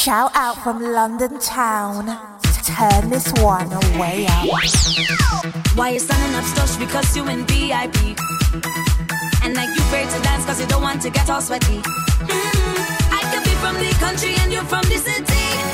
Shout out from London town. Turn this one away. Why you standing up stush because you in VIP? And like you afraid to dance cause you don't want to get all sweaty. Mm-hmm. I could be from the country and you're from the city.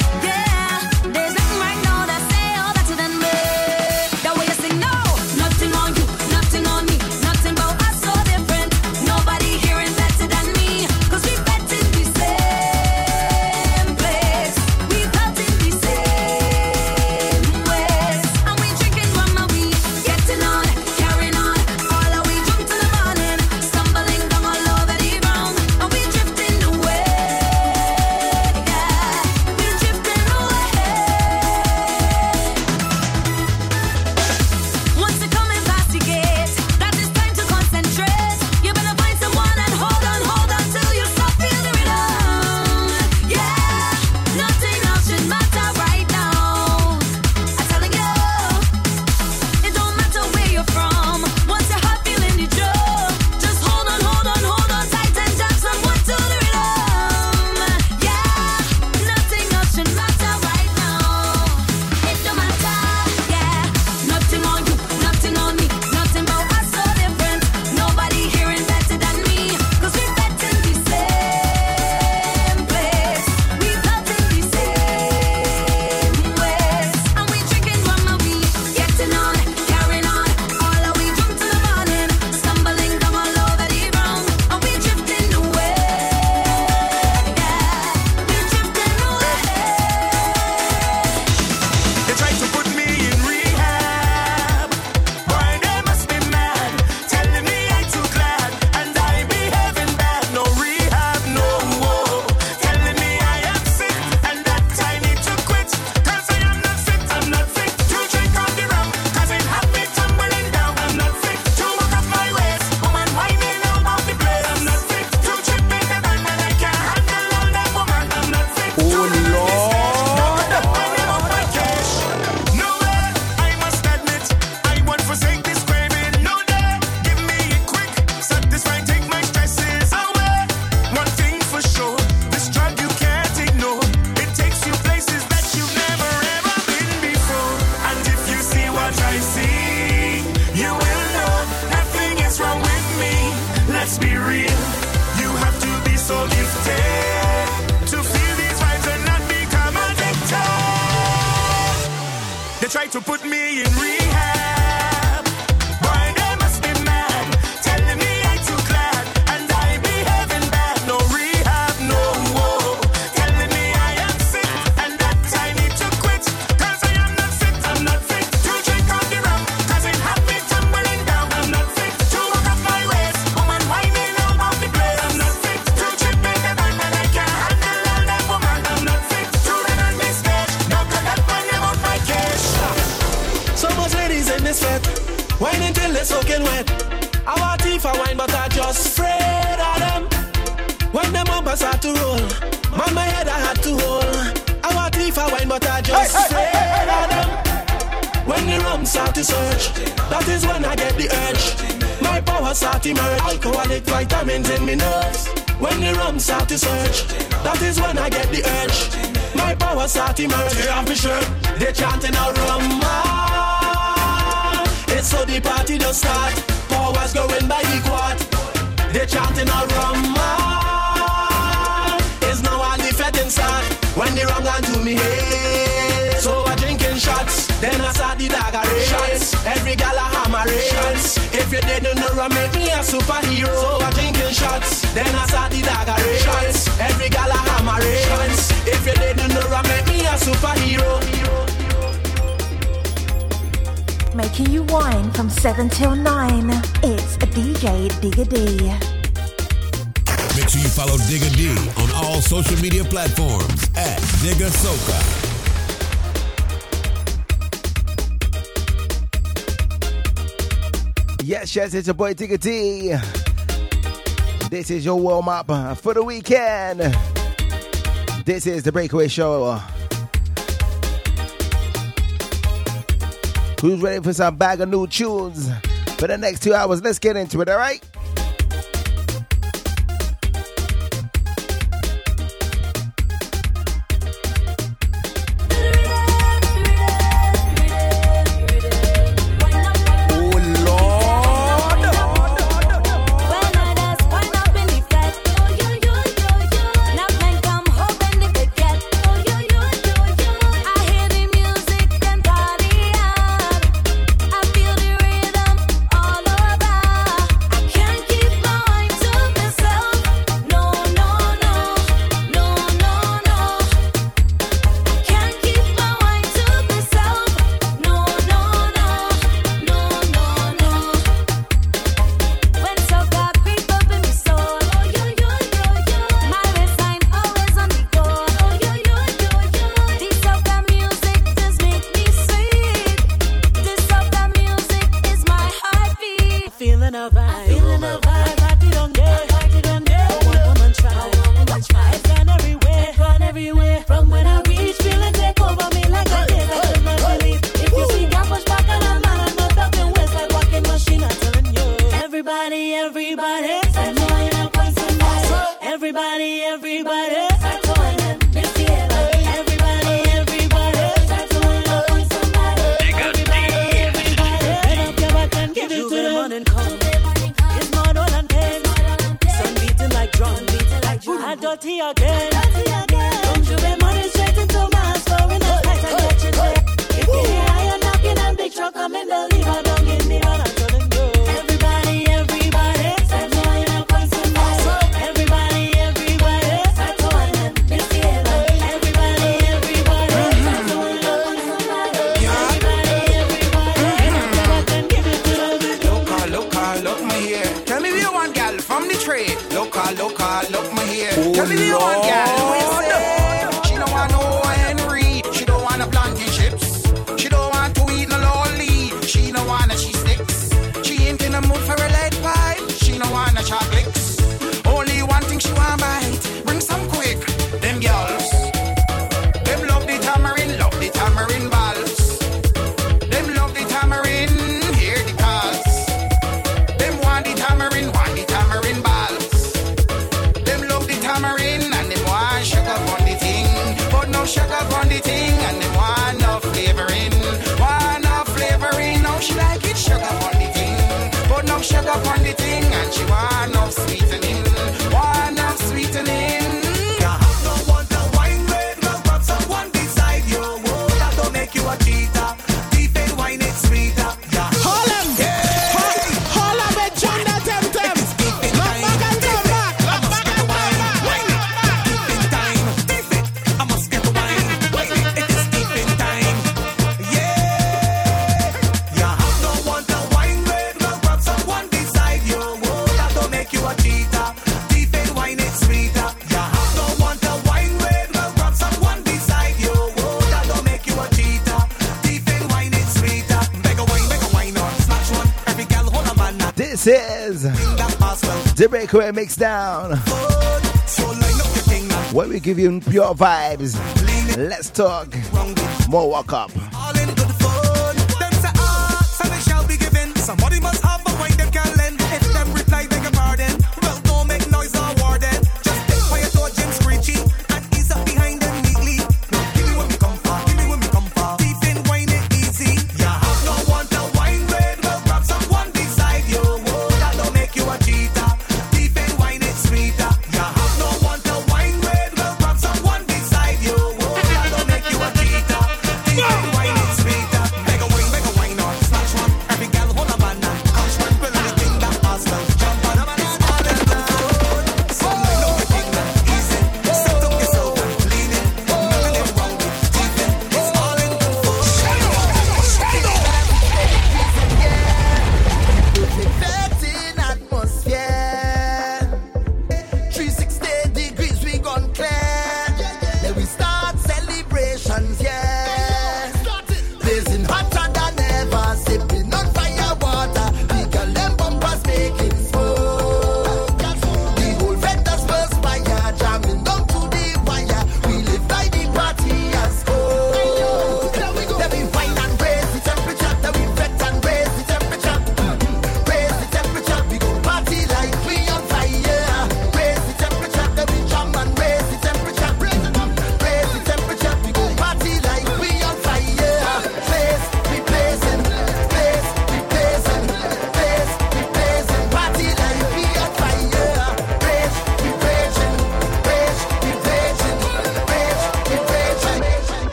for wine, but I just hey, say hey, hey, When the rum start to search, that is when I get the urge. My power start to emerge. alcoholic vitamins in me nerves. When the rum start to search, that is when I get the urge. My power start to emerge. Tear off my shirt, they chanting a rum. Ah. It's so the party just start. Powers going by the quad. They chanting a rum. ah. when the wrong me. So I drinking shots, then I saw the dagger shots. Every gal I hammer shots. If you didn't know, I make me a superhero. So I drinking shots, then I saw the dagger shots. Every gal I hammer shots. If you didn't know, I make me a superhero. Making you wine from 7 till 9. It's a DJ Digga D sure you follow Digga D on all social media platforms at Digga Soka. Yes, yes, it's your boy Digga D. This is your warm up for the weekend. This is the Breakaway Show. Who's ready for some bag of new tunes for the next two hours? Let's get into it, all right? The Breakaway Mixdown. Where we give you pure vibes. Let's talk. More walk up.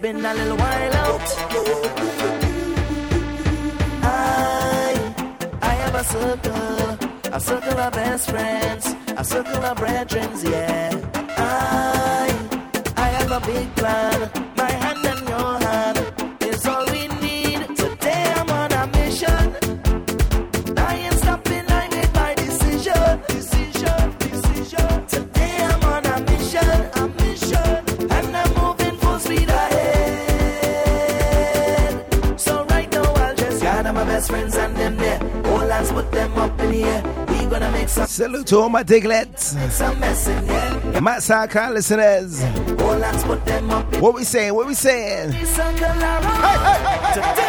Been a little while out. I, I have a circle, a circle of best friends, a circle of brethren, yeah. I, I have a big plan Salute to all my diglets. My sidecar listeners. What we saying? What we saying? Hey, hey, hey,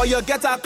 or you get a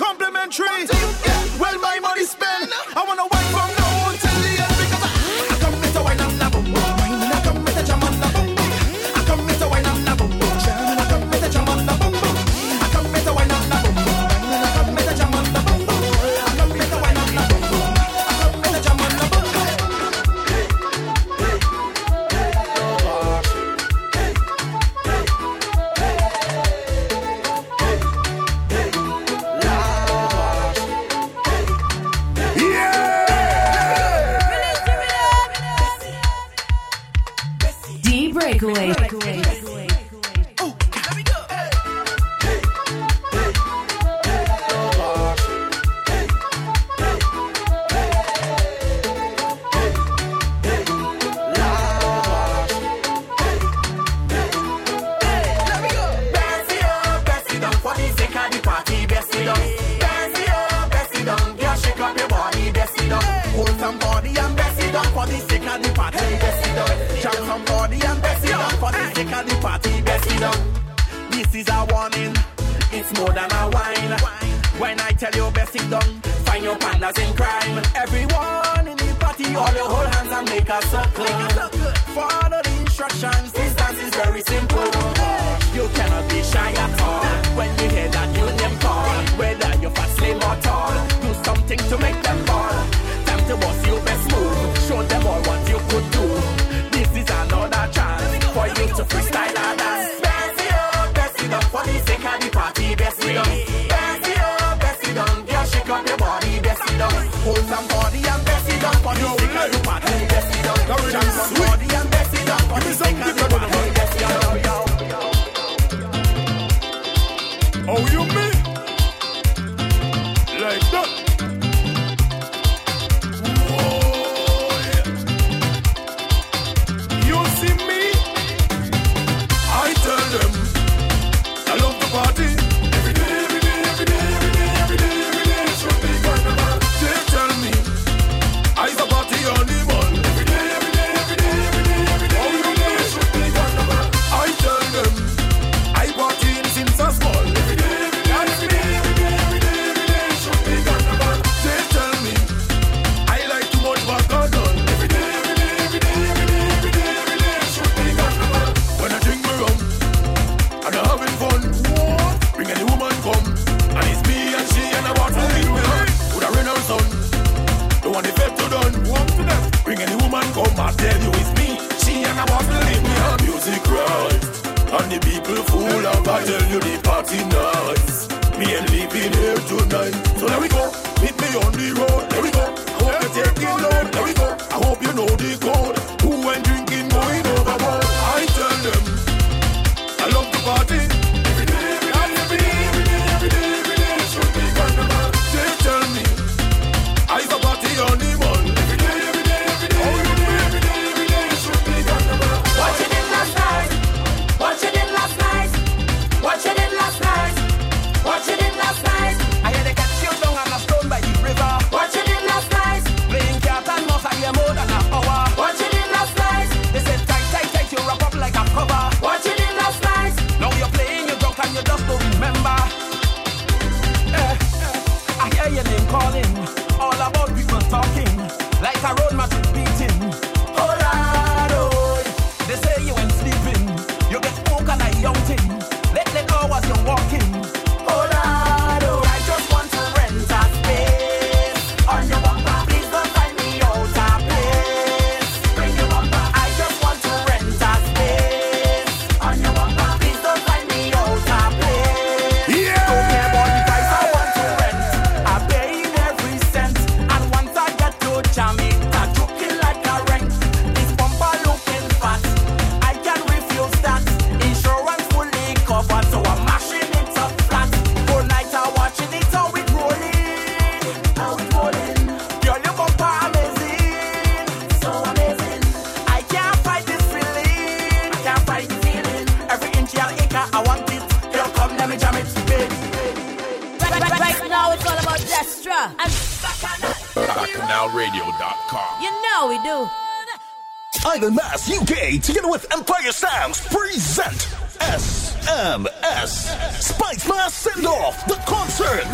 today, together with Empire Sounds, present SMS Spice Mass Send Off the concert.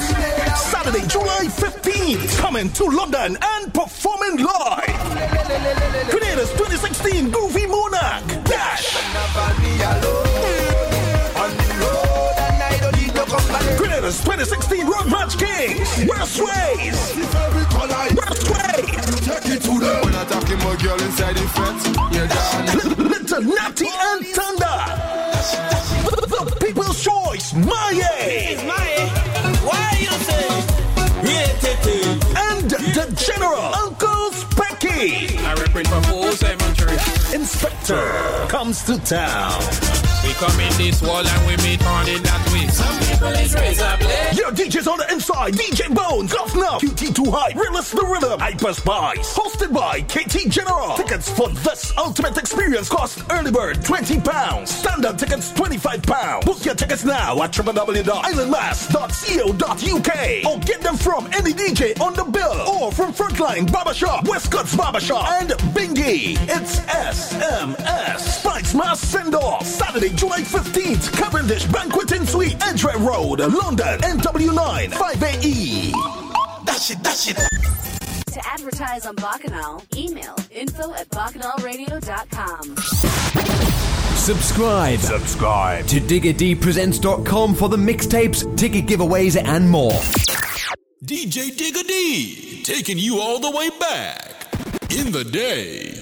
Saturday, July 15th, coming to London and culture comes to town. We come in this wall and we meet on in that way. Some people is razor blade. Your DJ's on the inside. DJ Bones, Golf Now, QT2 High, Realist the Rhythm, Hyper Spice. Hosted by KT General. Tickets for this ultimate experience costs early bird £20. Standard tickets £25. Book your tickets now at www.islandmass.co.uk or get them from any DJ on the bill or from Frontline Barbershop, Westcott's Barbershop, and Bingy. It's SMS Spice Mass Send Off Saturday, July 15th, Cavendish Banqueting Suite, Edgware Road, London, NW9 5AE. Dash it, dash it. To advertise on Bacchanal, email info at bacchanalradio.com. Subscribe. Subscribe to DiggerDpresents.com for the mixtapes, ticket giveaways, and more. DJ Digga D, taking you all the way back in the day.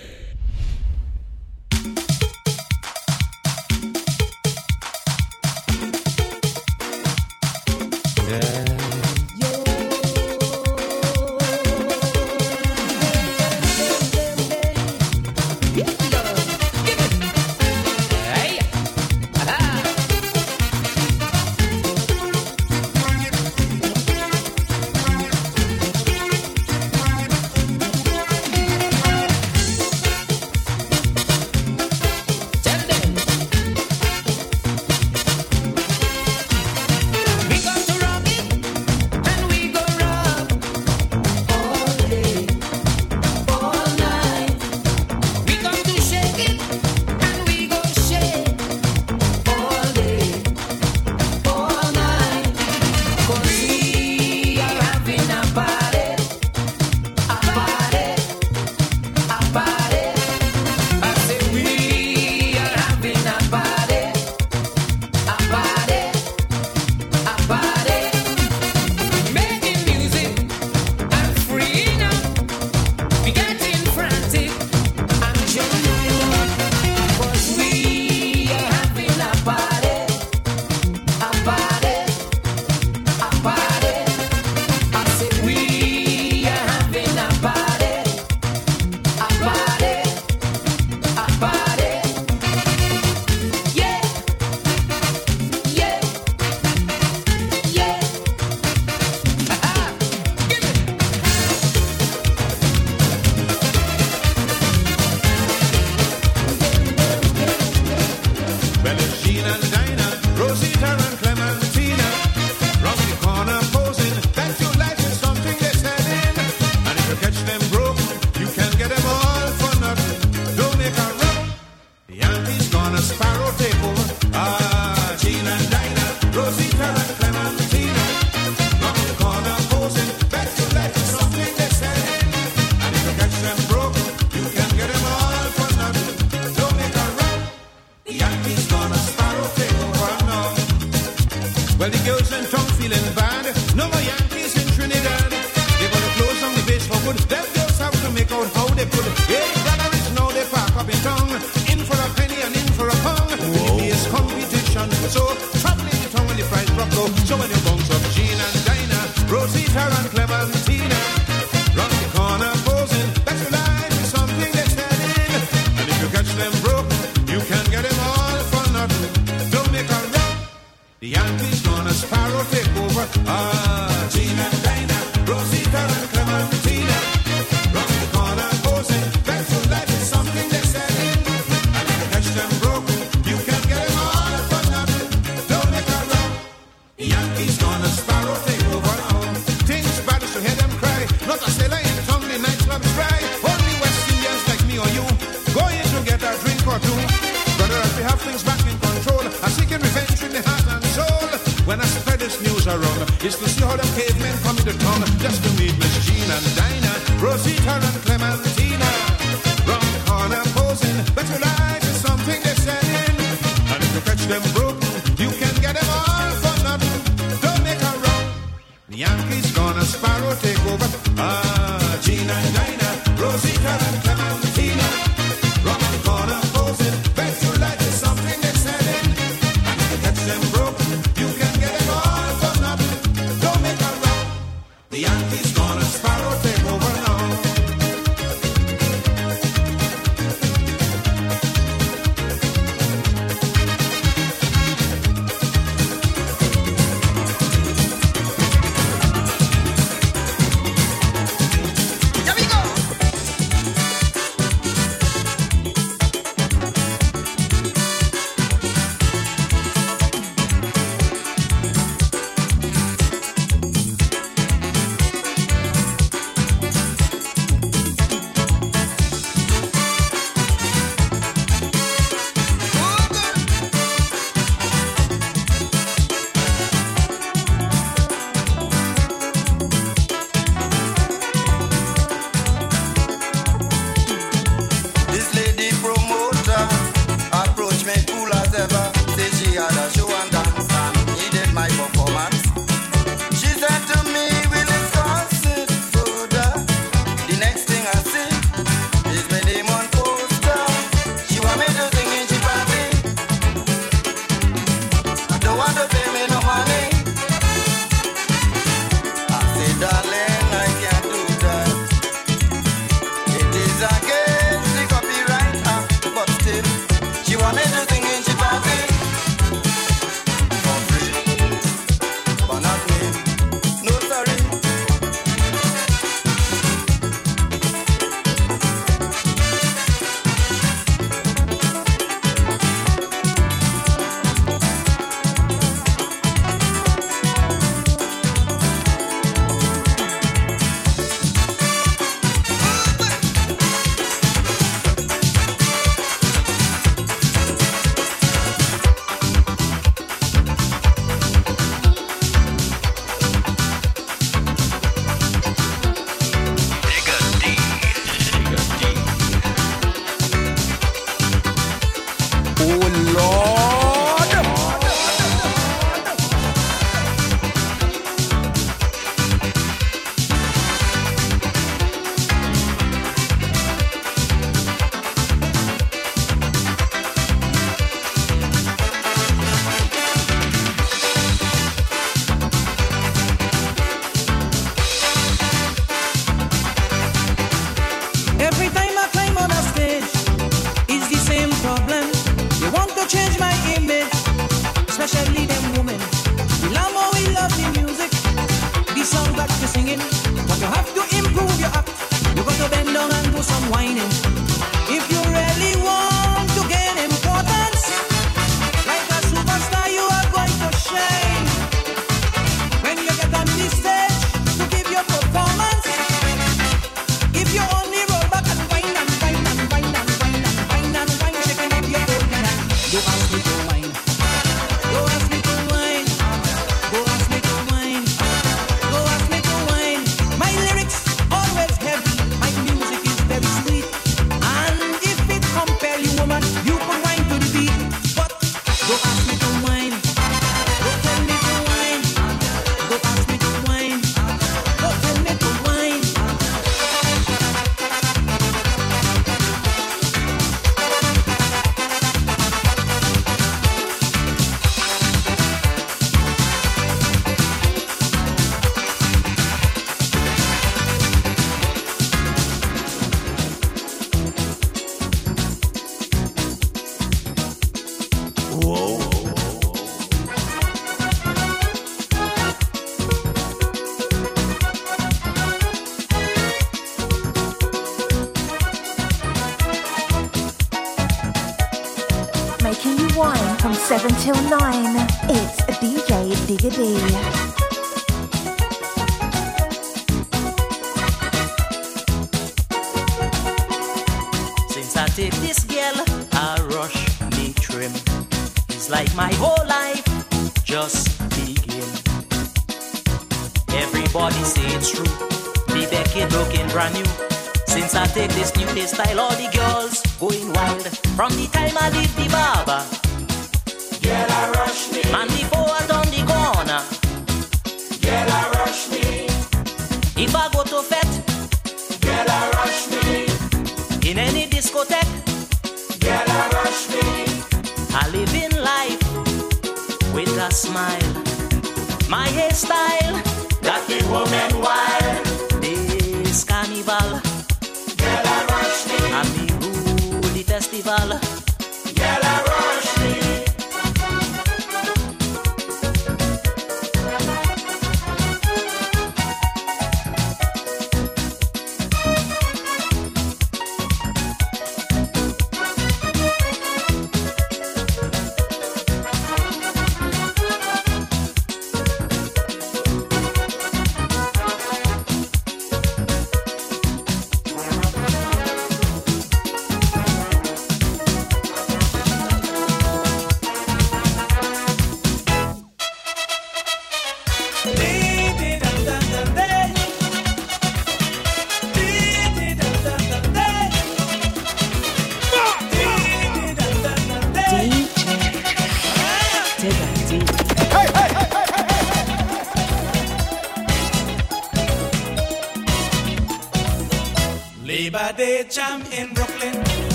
Labor Day jam in Brooklyn.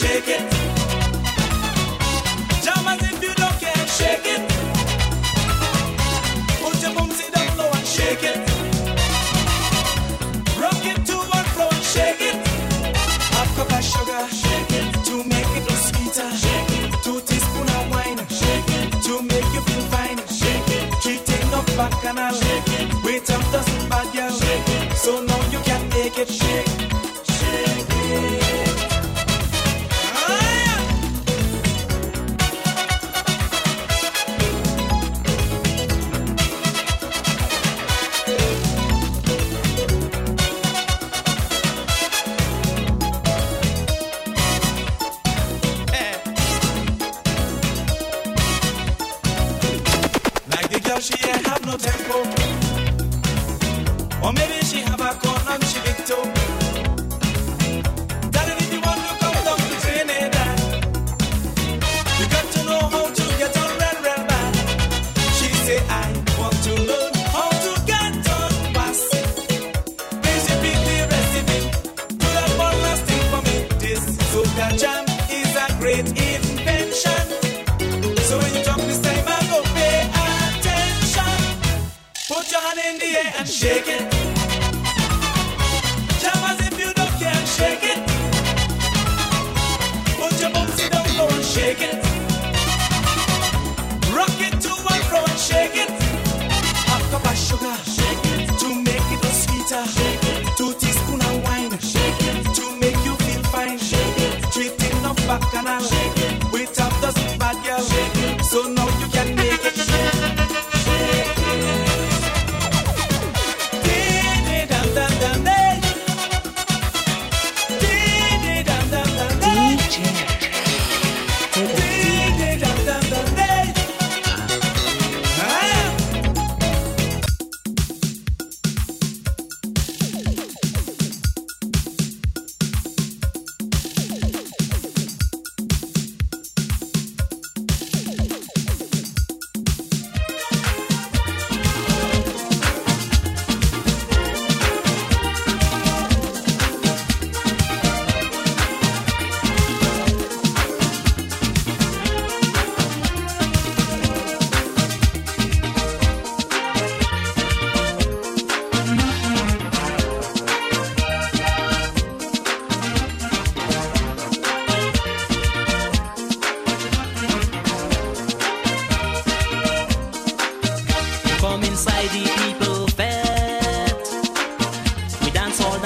shake it. Jam if you don't care, shake it. Put your bum to the floor and shake it. Rock it to and fro and shake it. Half cup of sugar, shake it. To make it look sweeter, shake it. Two teaspoon of wine, shake it. To make you feel fine, shake it. Treating up back canal, shake it. Wait up, doesn't bad girl, shake it. So now you can make it, shake.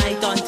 night on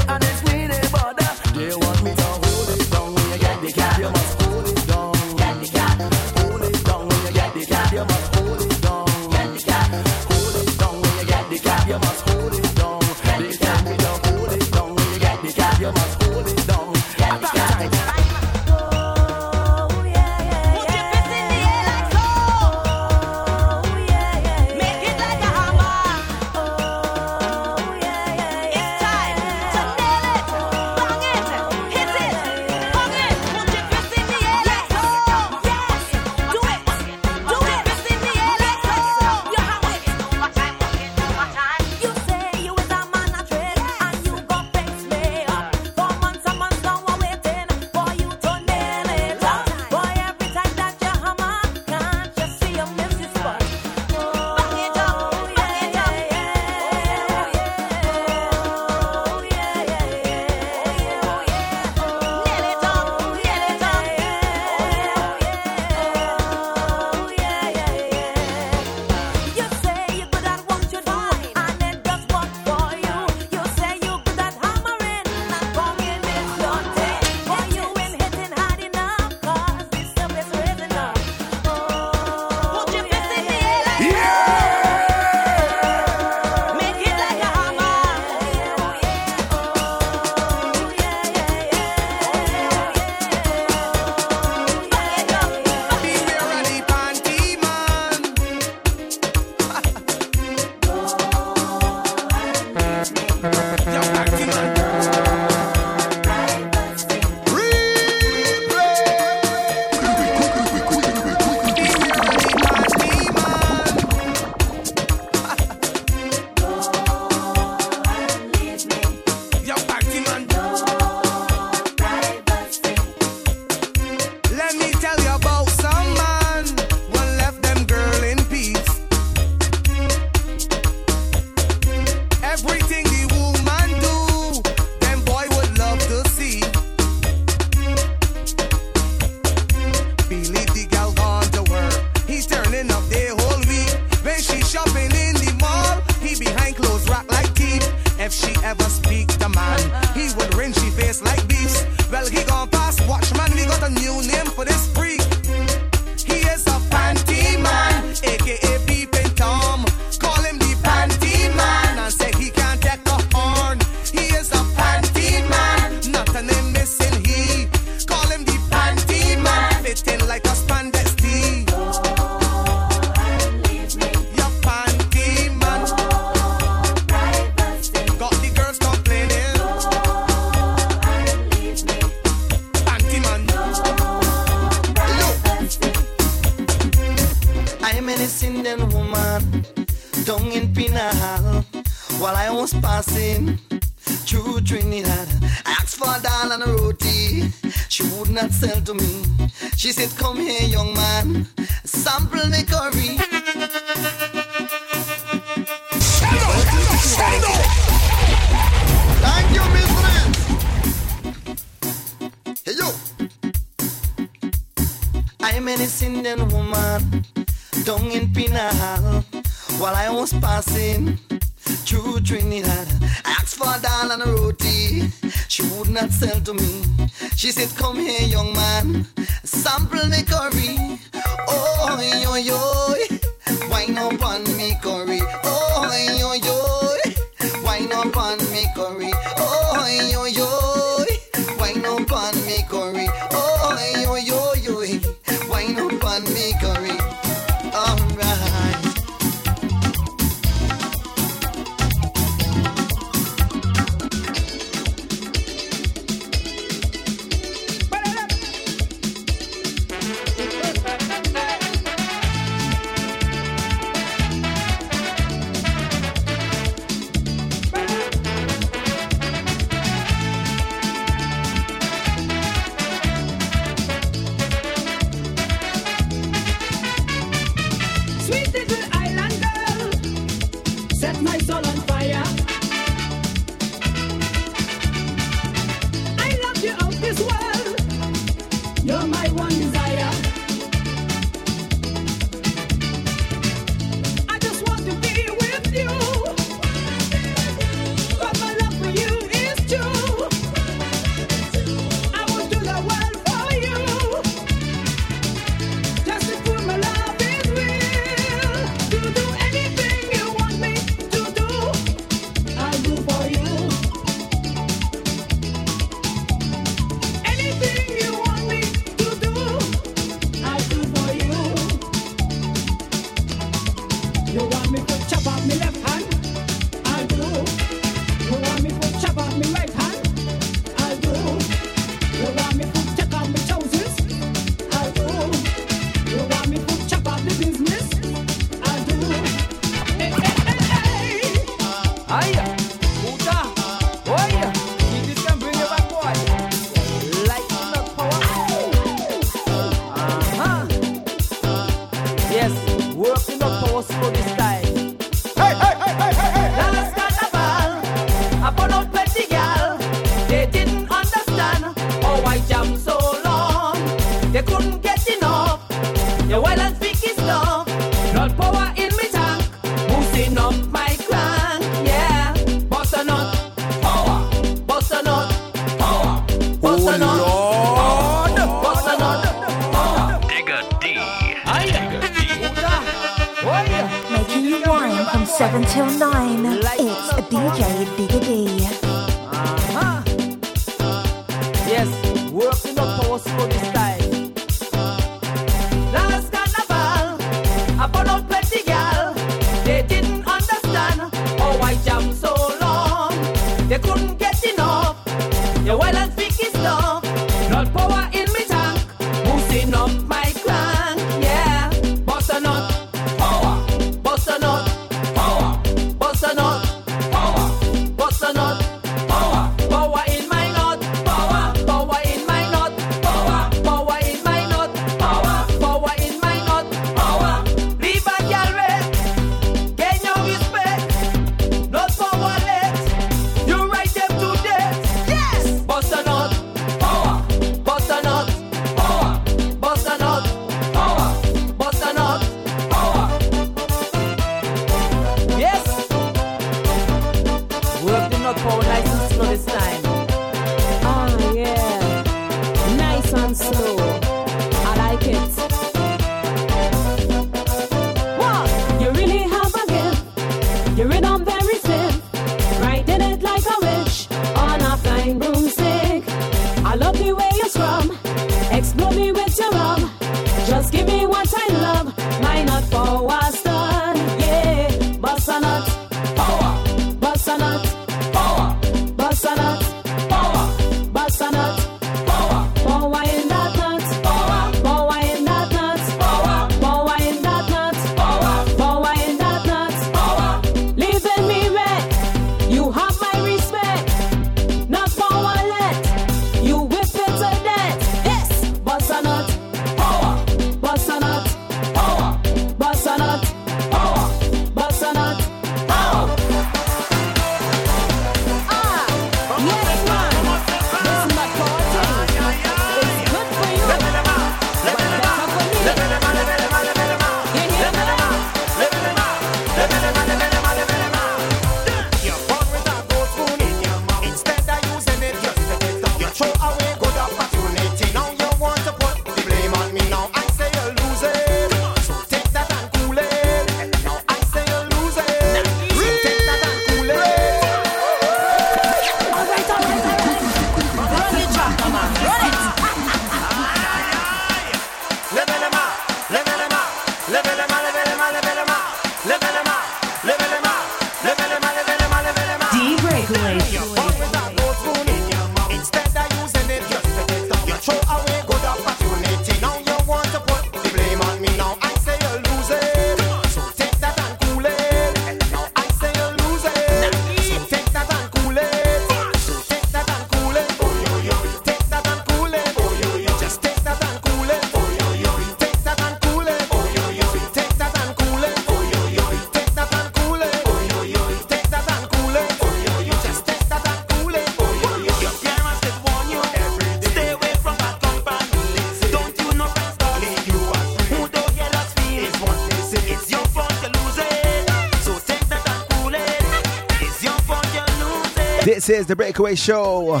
This is the Breakaway Show.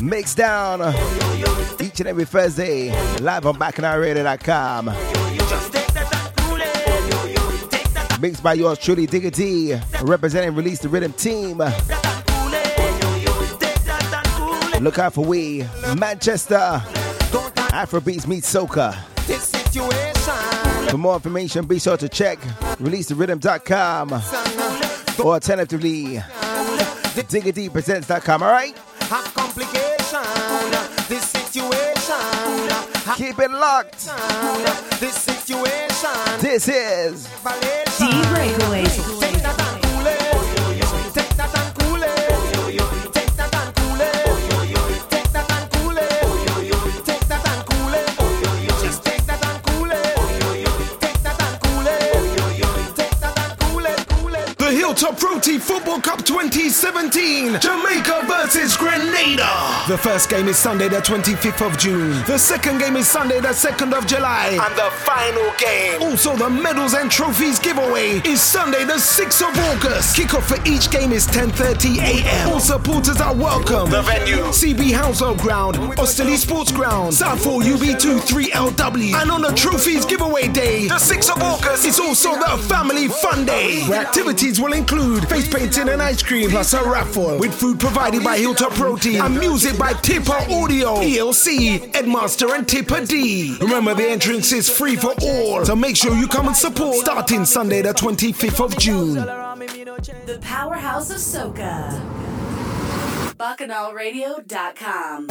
Mixed down each and every Thursday live on backandiradio.com. Mixed by yours truly, Digga D, representing Release the Rhythm team. Look out for we, Manchester, Afrobeats meets Soca. For more information, be sure to check releaserhythm.com or alternatively Digga D presents.com, all right? Have complication. This situation. Keep it locked. This situation. This is. D Breakaways. The first game is Sunday, the 25th of June. The second game is Sunday, the 2nd of July. And the final game, also the medals and trophies giveaway, is Sunday, the 6th of August. Kickoff for each game is 10:30 a.m. All supporters are welcome. The venue: CB Household Ground, Osterley Sports Ground, Southall UB2 3LW. And on the trophies giveaway day, the 6th of August, it's also the family fun day, where activities will include face painting and ice cream, plus a raffle with food provided by Hilltop Protein and music by Tipper Audio, PLC, Headmaster, and Tipper D. Remember, the entrance is free for all, so make sure you come and support starting Sunday, the 25th of June. The powerhouse of Soca. BuckandallRadio.com.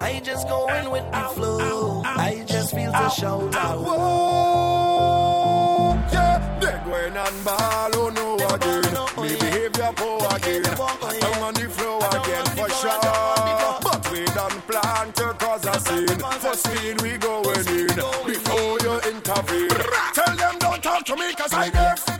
I just go in with the flow. I just feel to shout out. Whoa, oh, yeah, they going on ball, oh no again. Me behavior poor again. I am on the floor again for sure. But we done plan to cause a scene. For speed we going in before you intervene. Tell them don't talk to me 'cause I deaf.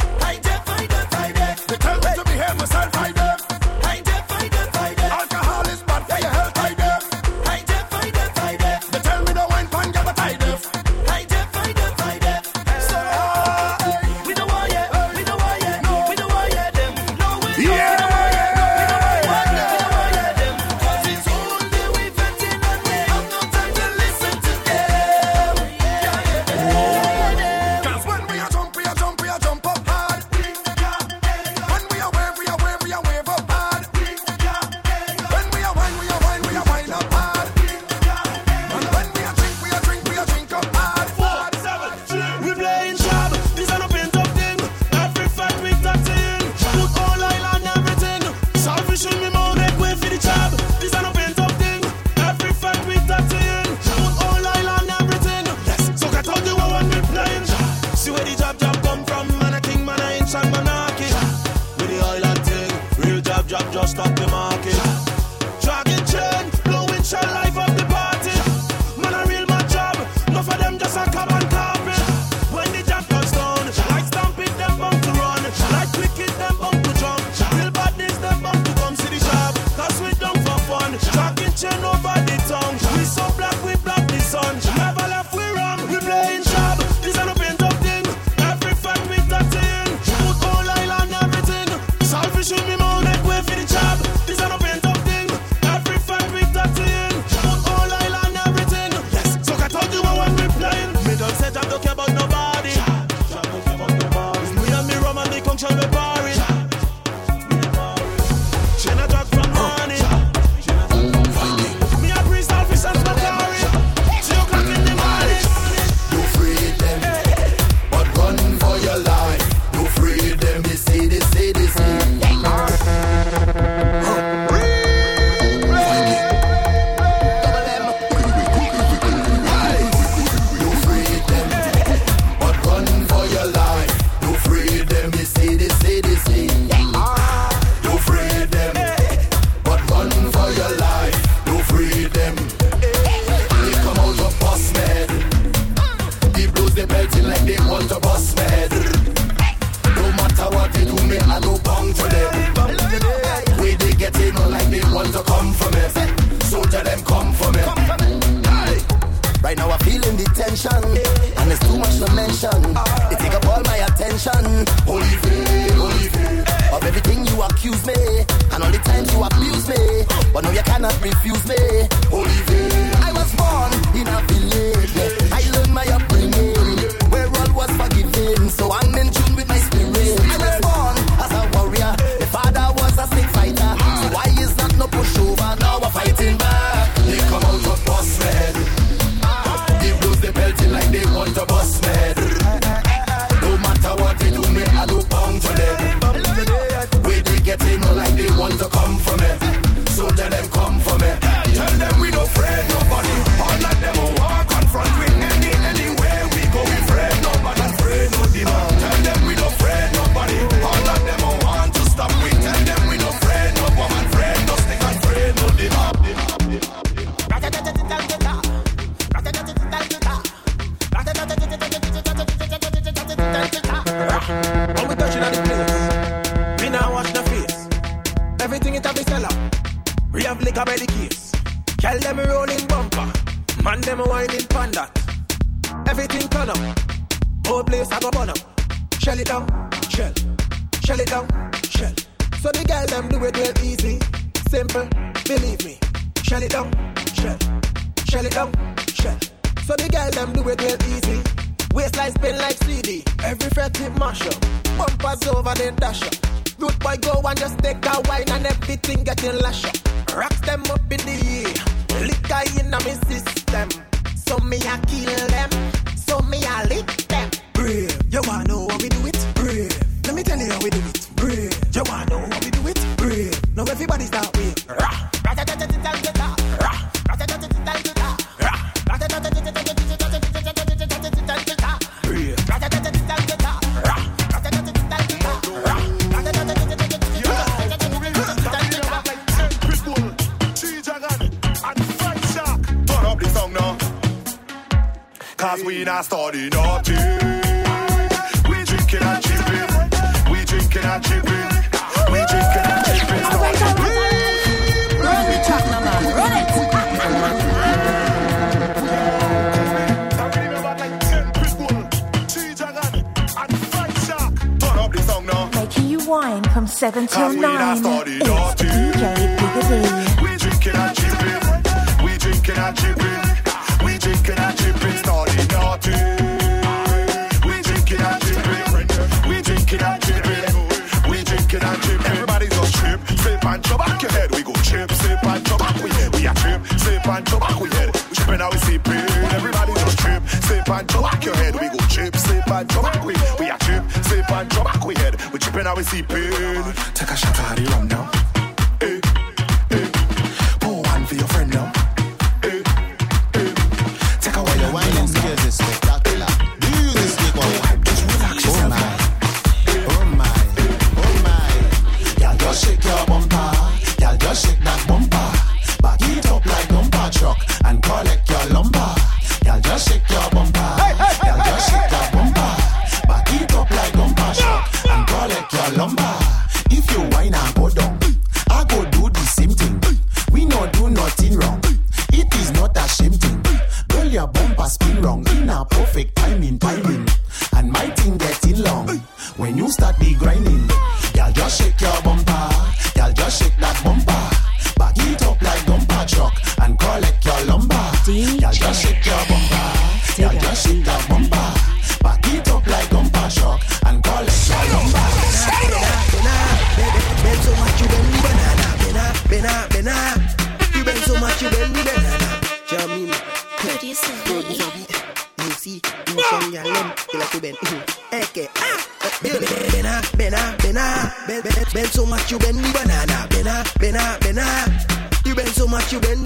bend so much, you bend the banana. up bena, up. You bend so much, you bend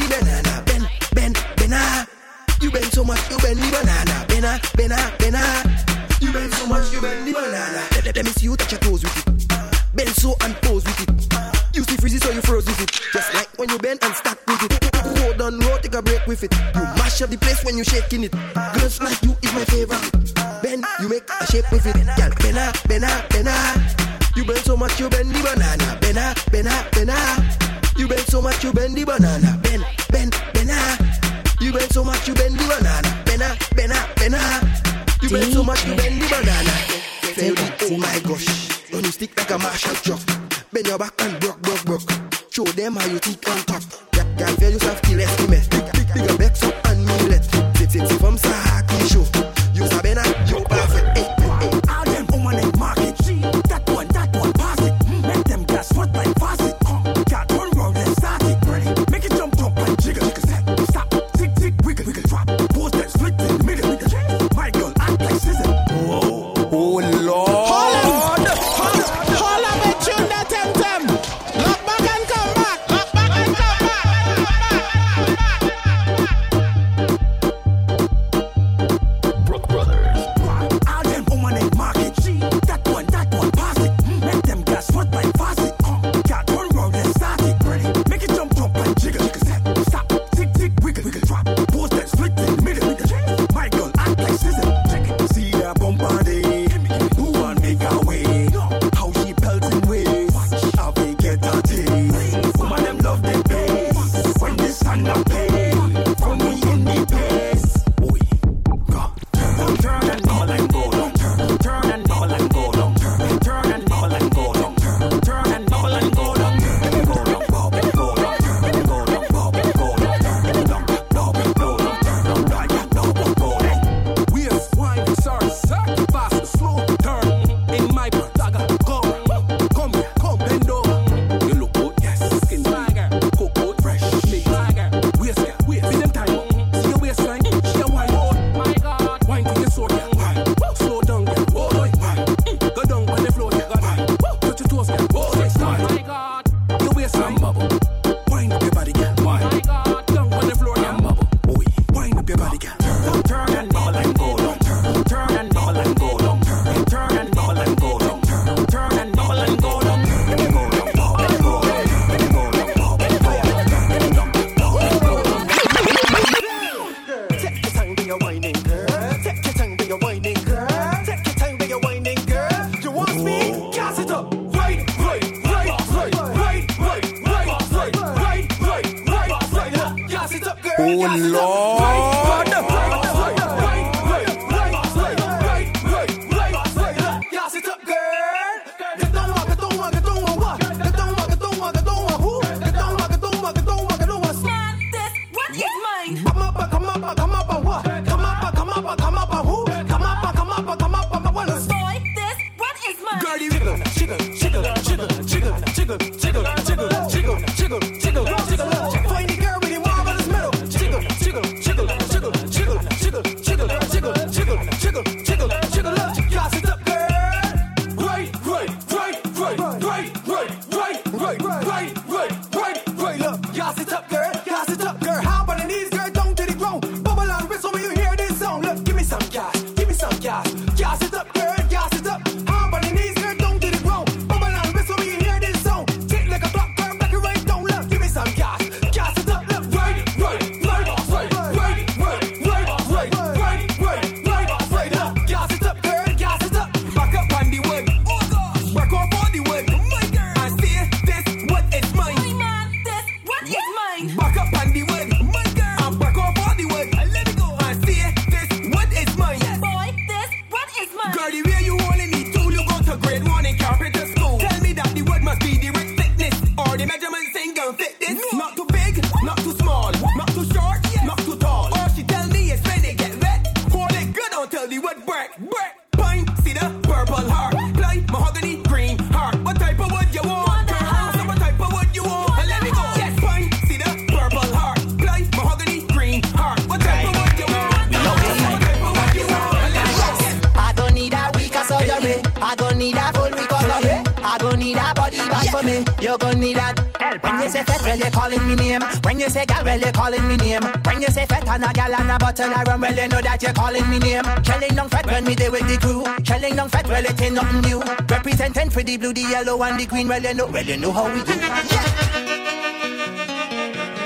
and a gal and a button I run well, you know that you're calling me name. Shelling down fat when me there with the crew. Shelling down fat, well, it ain't nothing new. Representing for the blue, the yellow, and the green, well, you know, well, you know how we do. Yeah.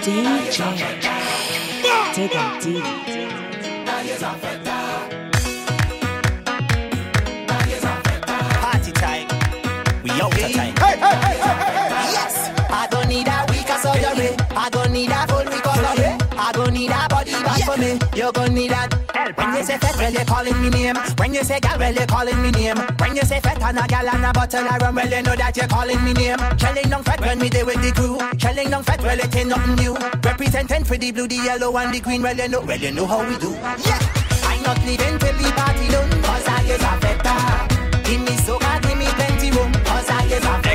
DJ. Take a deep. Party time. We out of time. Hey, hey, hey, hey, hey, hey. Yes. I don't need a week or so, I don't need a for me. You gon' need that. When you say fat, well you calling me name. When you say gal, well you calling me name. When you say fat and a gal and a bottle of rum, well you know that you're calling me name. Shelling down fat when me there with the crew. Shelling down fat, well it ain't nothing new. Representing for the blue, the yellow and the green, well you know, well you know how we do. Yeah. I'm not leaving till the party done, cause I is a feta. Give me soca, give me plenty room, cause I is a feta.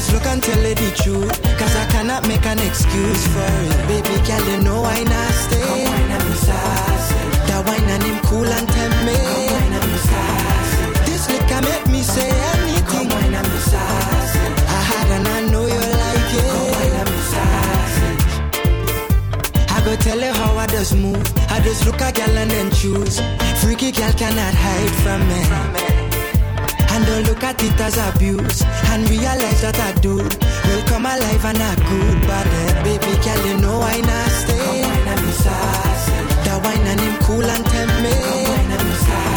Just look and tell her the truth. Cause I cannot make an excuse for it. Baby girl, you know I nasty. That wine and him cool and tempt me. Come wine and sassy. This liquor make me say anything. I had and I know you like it. Come wine and sassy. I go tell her how I just move. I just look a girl and then choose. Freaky girl cannot hide from me. And don't look at it as abuse. And realize that I do. Will come alive and I good But uh, baby girl you know I nasty. That wine and him cool and tempt me. This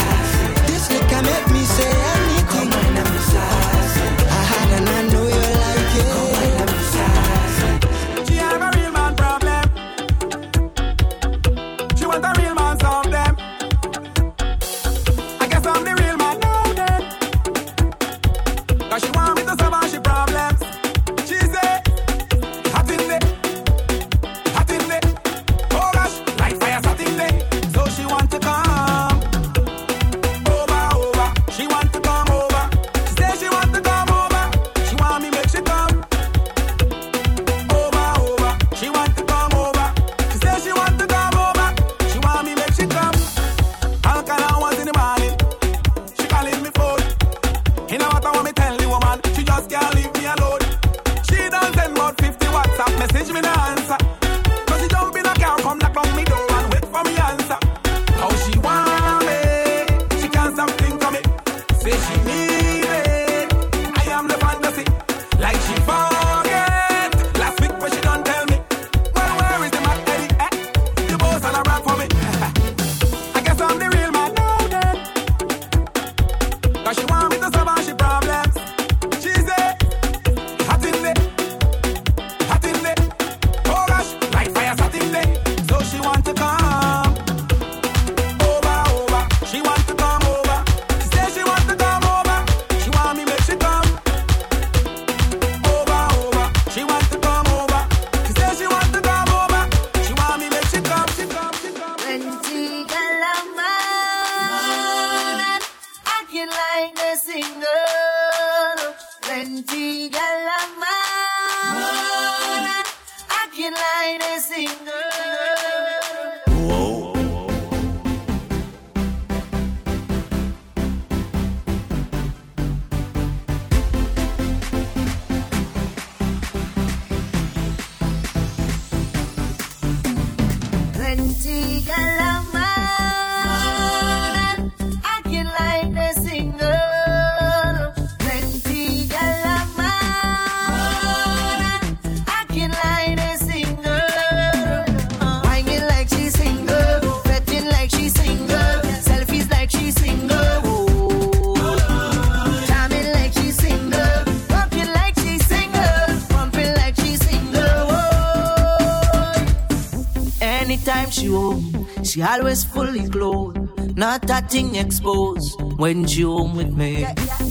she home, she always fully clothed, not that thing exposed. When she home with me,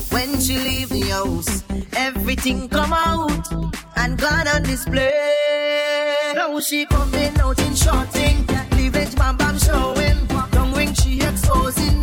when she leave the house, everything come out and gone on display. Now she coming out in shorting, cleavage bam bam showing, tongue ring she exposing.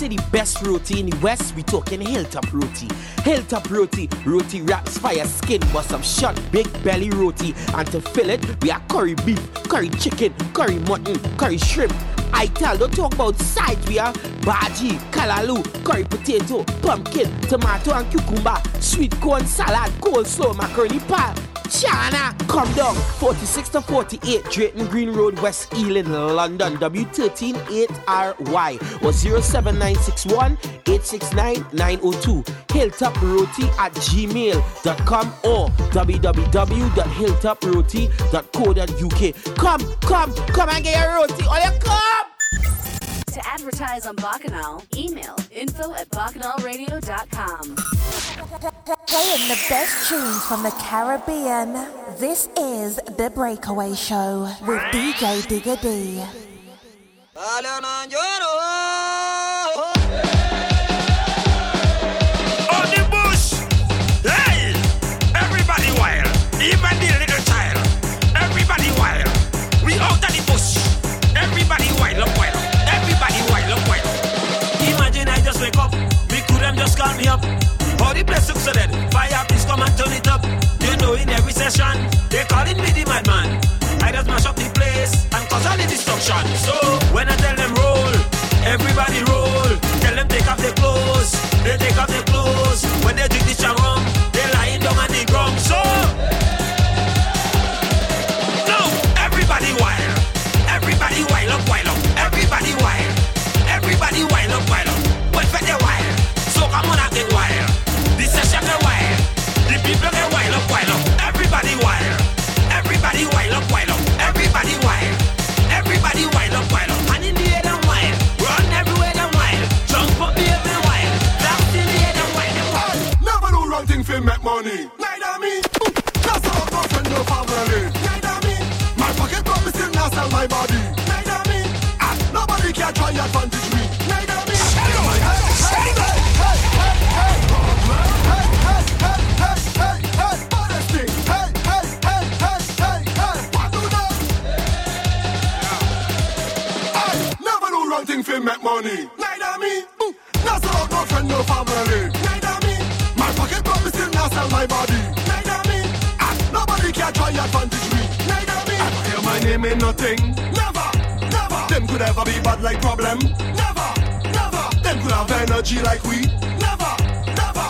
say the best roti in the West, we talking Hilltop Roti. Hilltop Roti, roti wraps fire skin with some short big belly roti. And to fill it, we are curry beef, curry chicken, curry mutton, curry shrimp. I tell, don't talk about sides, we are bhaji, kalalu, curry potato, pumpkin, tomato and cucumber, sweet corn salad, coleslaw, macaroni pie, chana, Come down, 46 to 48 Drayton Green Road, West Ealing, London, W138RY or 07961 869 902. Hilltoproti at gmail.com or www.hilltoproti.co.uk. Come, come, come and get your roti or your car. To advertise on Bacchanal, email info at bacchanalradio.com. Playing the best tunes from the Caribbean. This is The Breakaway Show with DJ Digga D. Bush! Hey! Everybody wild! Even the little child! Everybody wild! We the bush! Everybody wild! them just call me up. How the place looks so dead. Fire, please come and turn it up. You know, in every session, they calling me the madman. I just mash up the place and cause all the destruction. So when I tell them roll, everybody roll. money. Neither me. Mm. sell support, no friend, no family. Neither me. My pocket probably still not sell my body. Neither me. And nobody can try advantage me. Neither me. I hear my name ain't nothing. Never, never. Them could ever be bad like problem. Never, never. Them could have energy like we. Never, never.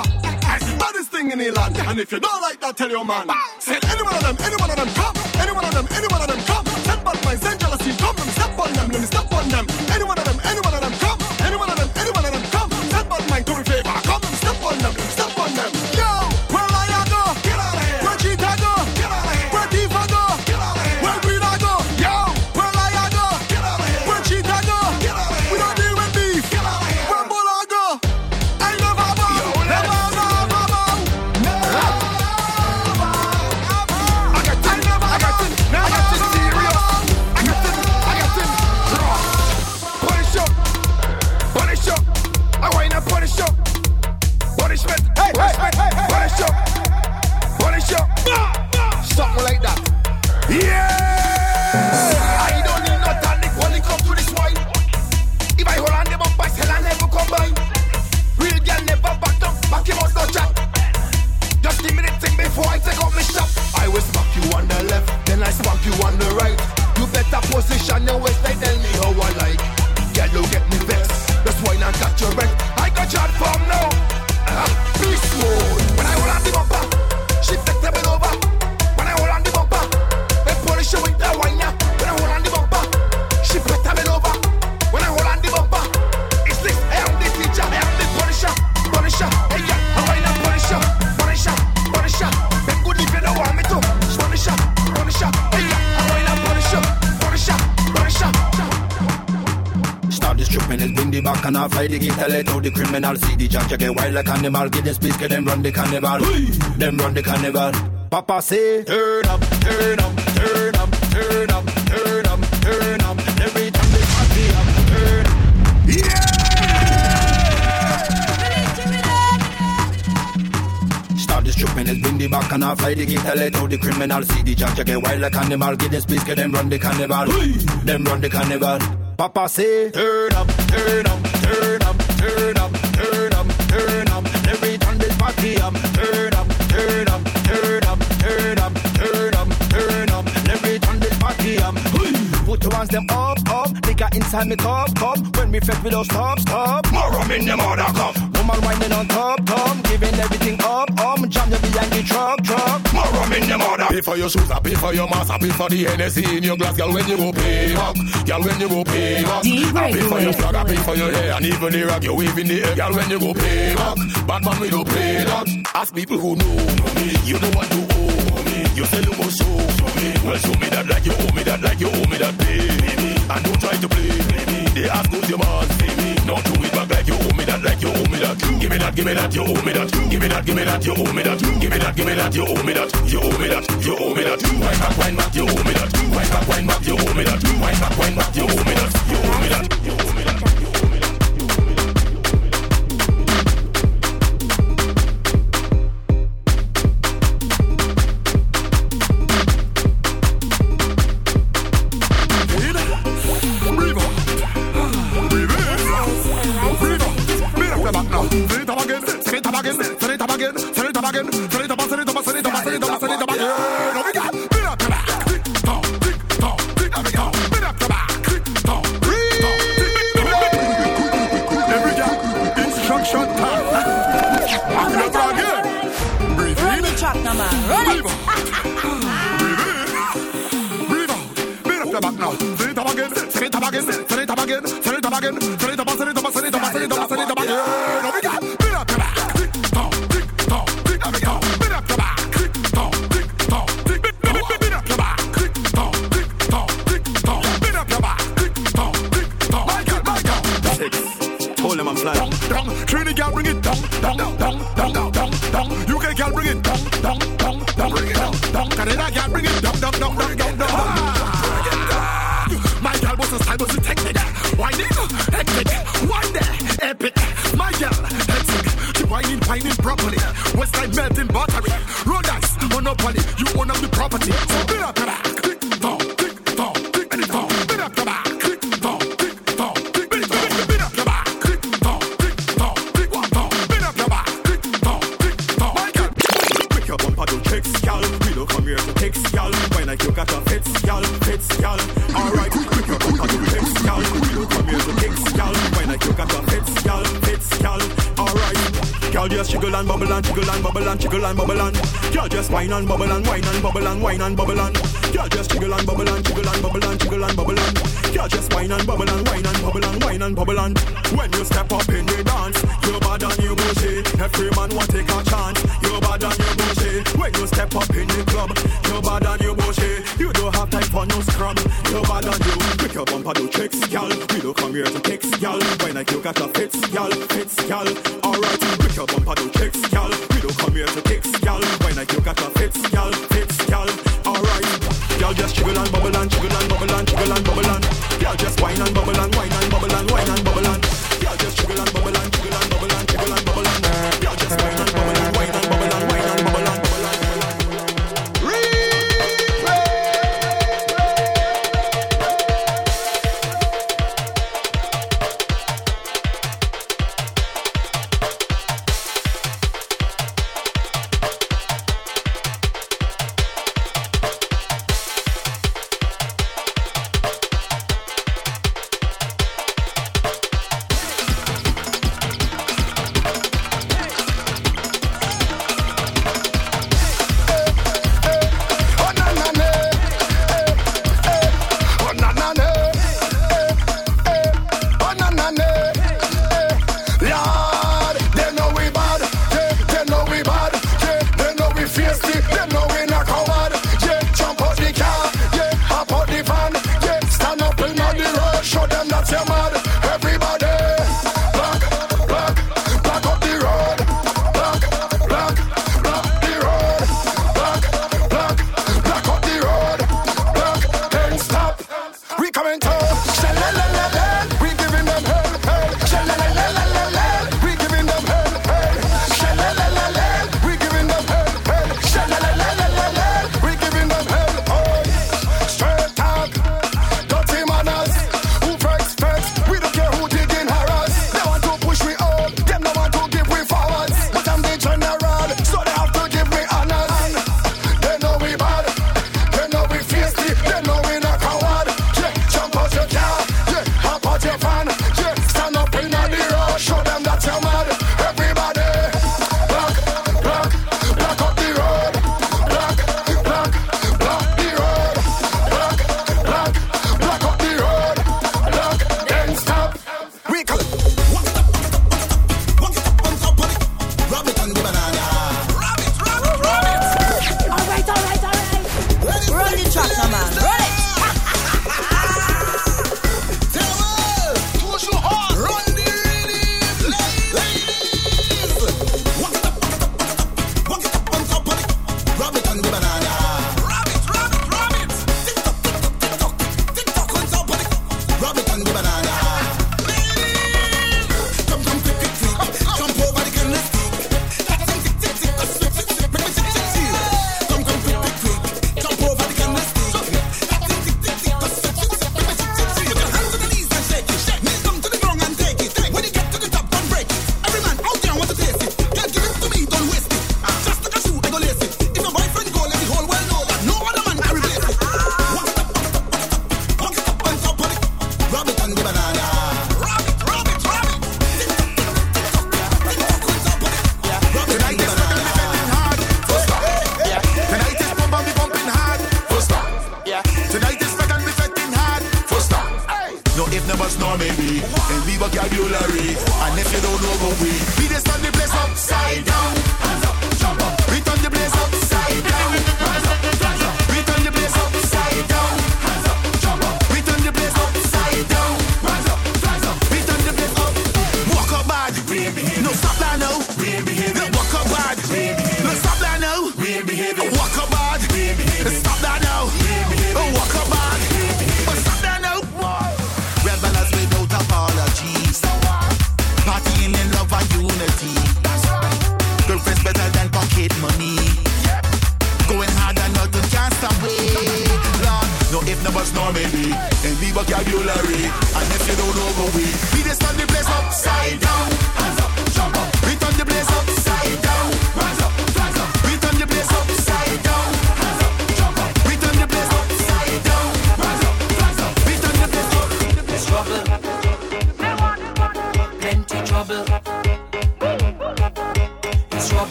It's the baddest thing in the land. And if you don't like that, tell your man. Bang. Say any one of them, any one of them, come. Any one of them, any one of them, come. Send bad minds, send jealousy, come. And I fly the gate, let out the criminal. See the jack, get wild like animal. Give them space, get them run the carnival. Them run the carnival. Papa say, turn up, turn up, turn up, turn up, turn up, turn up. Every time they party up, turn up. Start this troop and it's bring the back and I fly the gate, let out the criminal. See the jack, get wild like animal. Give them space, get them run the carnival. Them run the carnival. Papa say, turn up, turn up, turn up, turn up, turn up, turn up. Every time this party up, turn up, turn up, turn up, turn up, turn up, turn up. Every time this party up. Put your hands them up, up. Nigga inside me cup, cup. When we fed we don't stop, stop. More rum in the mother cup. Woman whining on top, top. Giving everything up, um. Jam you behind the truck, truck. More rum in the mother. Pay for your shoes, I pay for your mask, I pay for the Hennessy in your glass, girl. When you go pay up, girl. When you go pay up, I pay for your flag, I pay for your hair, and even the rag you wave in the air, girl. When you go pay up, bad man we don't play that. Ask people who know me, you know what you owe me. You say you must show me, well show me that like you owe me that, like you owe me that, baby. And don't try to play me. They ask who's your man, baby. Not do it back like you owe me that, like you owe me that. Give me that, give me that, you owe me that. Give me that, give me that, you owe me that. Give me that, give me that, you owe me that. You owe me that, you owe me that. Wine back, wine back, you owe me that. Wine back, wine back, you owe me that. Wine back, wine back, you owe me that. You owe me that. You owe me that. Instruction time. I'm gonna try again. Breathe Run the track now, man. Run it. Breathe out. Beat up your back now. Send it up again. Send it up again. Send it up again. Send it up again. Send it up. Send it up. Send it up. Send it up. Send it up again. Girl just jiggle and bubble and jiggle and bubble and jiggle and bubble and Girl just whine and bubble and whine and bubble and whine and bubble and Girl just jiggle and bubble and jiggle and bubble and jiggle and bubble and Girl just whine and bubble and whine and bubble and whine and bubble and When you step up in the dance, you're bad and you bushy. Every man want take a chance, You're bad and you bushy. When you step up in the club, you're bad and you bushy. You don't have time for no scrub, You're bad and you. Quick your bumper do tricks, gal. We don't come here to kicks, gal. When I you got a fits, gal, fits, gal. Gal just wine and bubble and whine and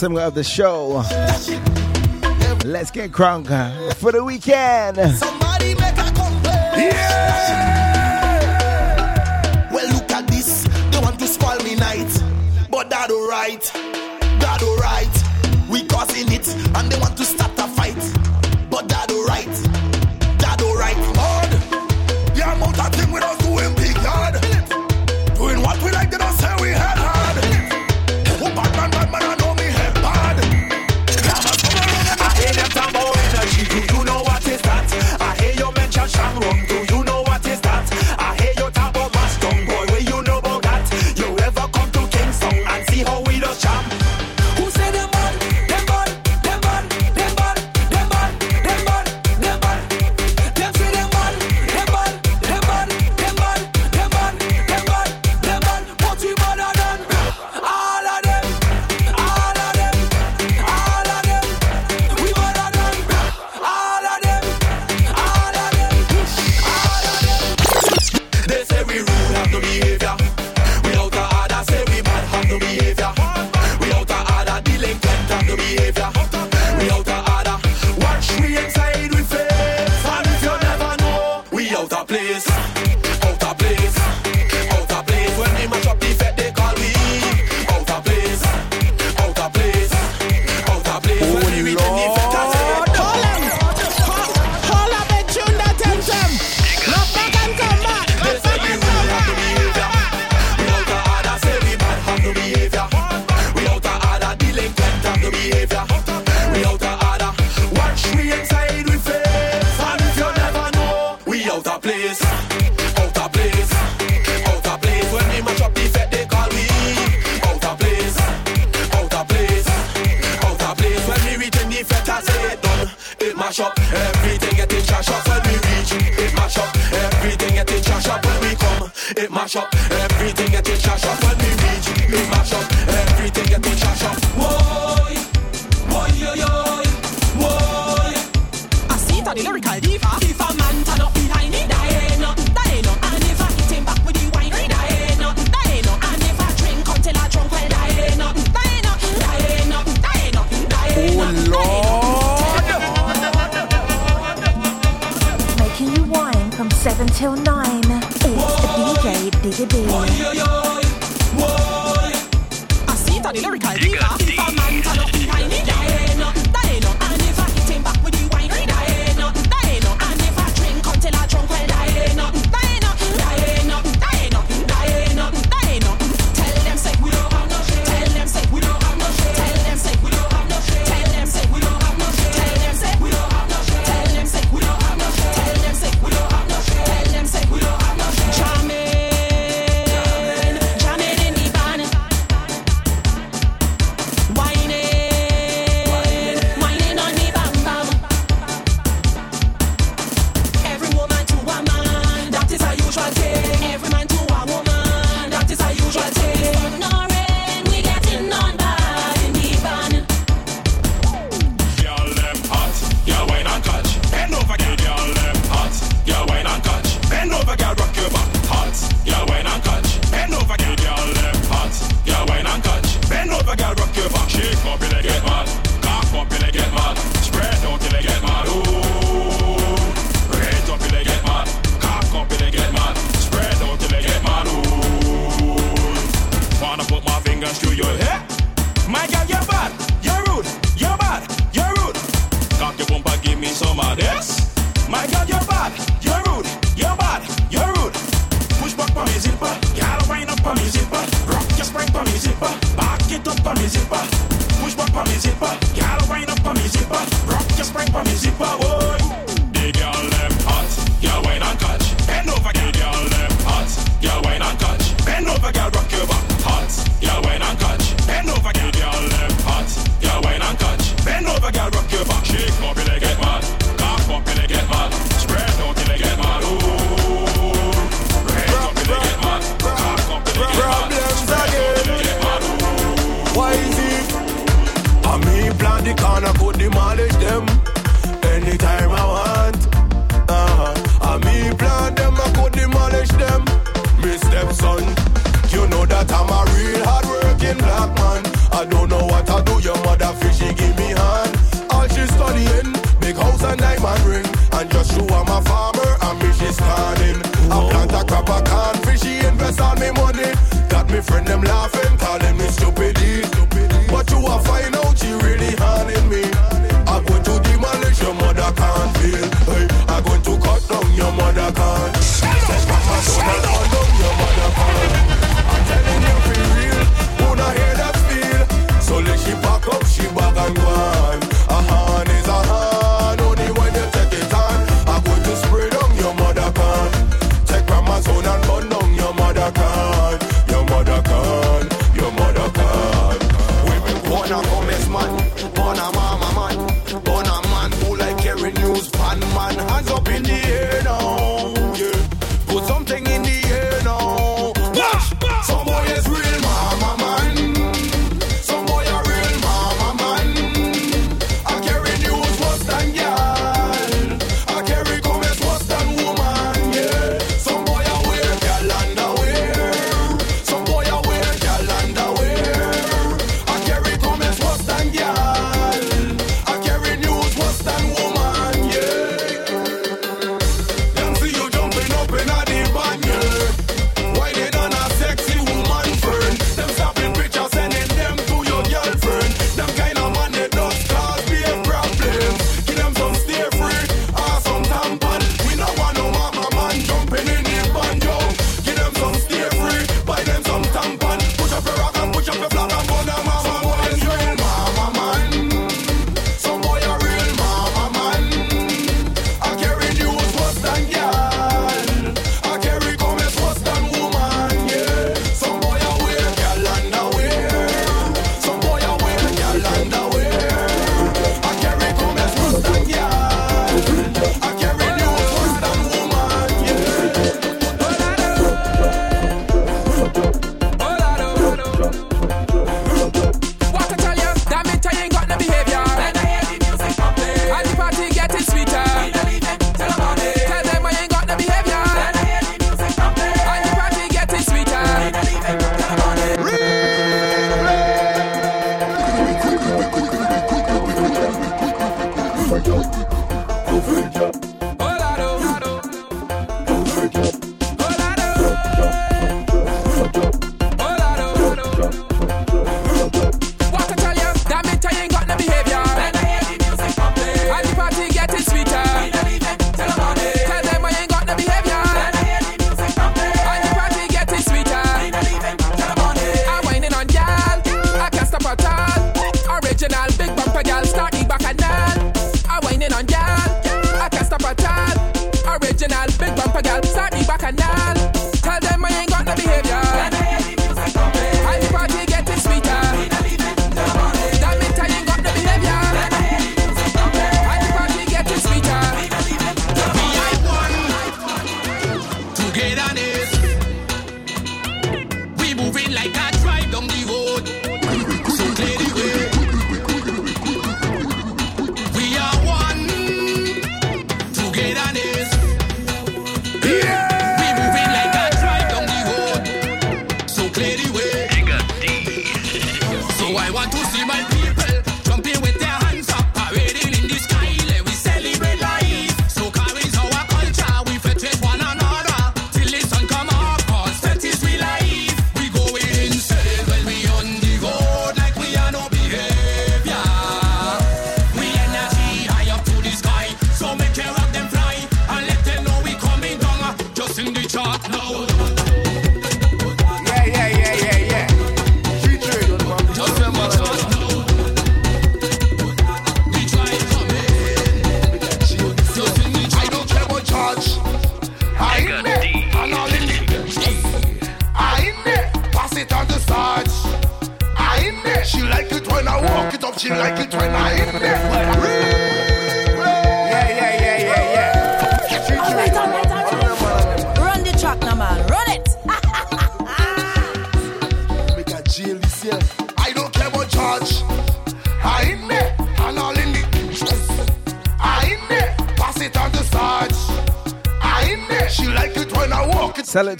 similar of the show. Let's get crunk for the weekend. farmer and me she's scanning. I plant a crop of corn, fishy invest all me money. Got me friend them laughing.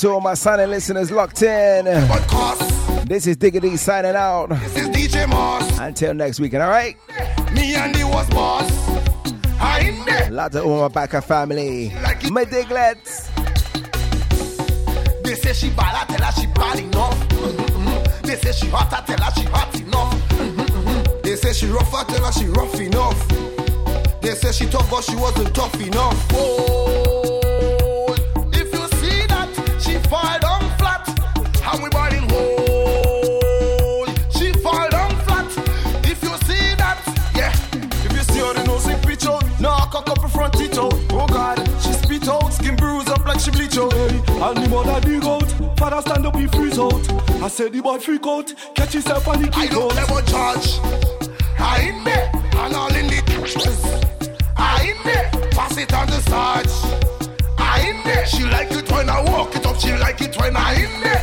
to all my silent listeners locked in. This is Diggity signing out. This is DJ Moss. Until next weekend, all right? Me and the was boss. Lots of all my backer family. Like my diglets. They say she bad, I tell her she bad enough. Mm-hmm. They say she hot, I tell her she hot enough. Mm-hmm. They say she rough, I tell her she rough enough. They say she tough, but she wasn't tough enough. I the boy freak out, catch himself and he I don't ever charge. I in there, and all in the I in there, pass it on the sarge. I in there, she like it when I walk it up, she like it when I in there.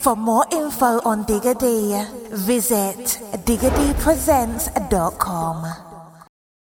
For more info on Digga D, visit diggaDpresents.com.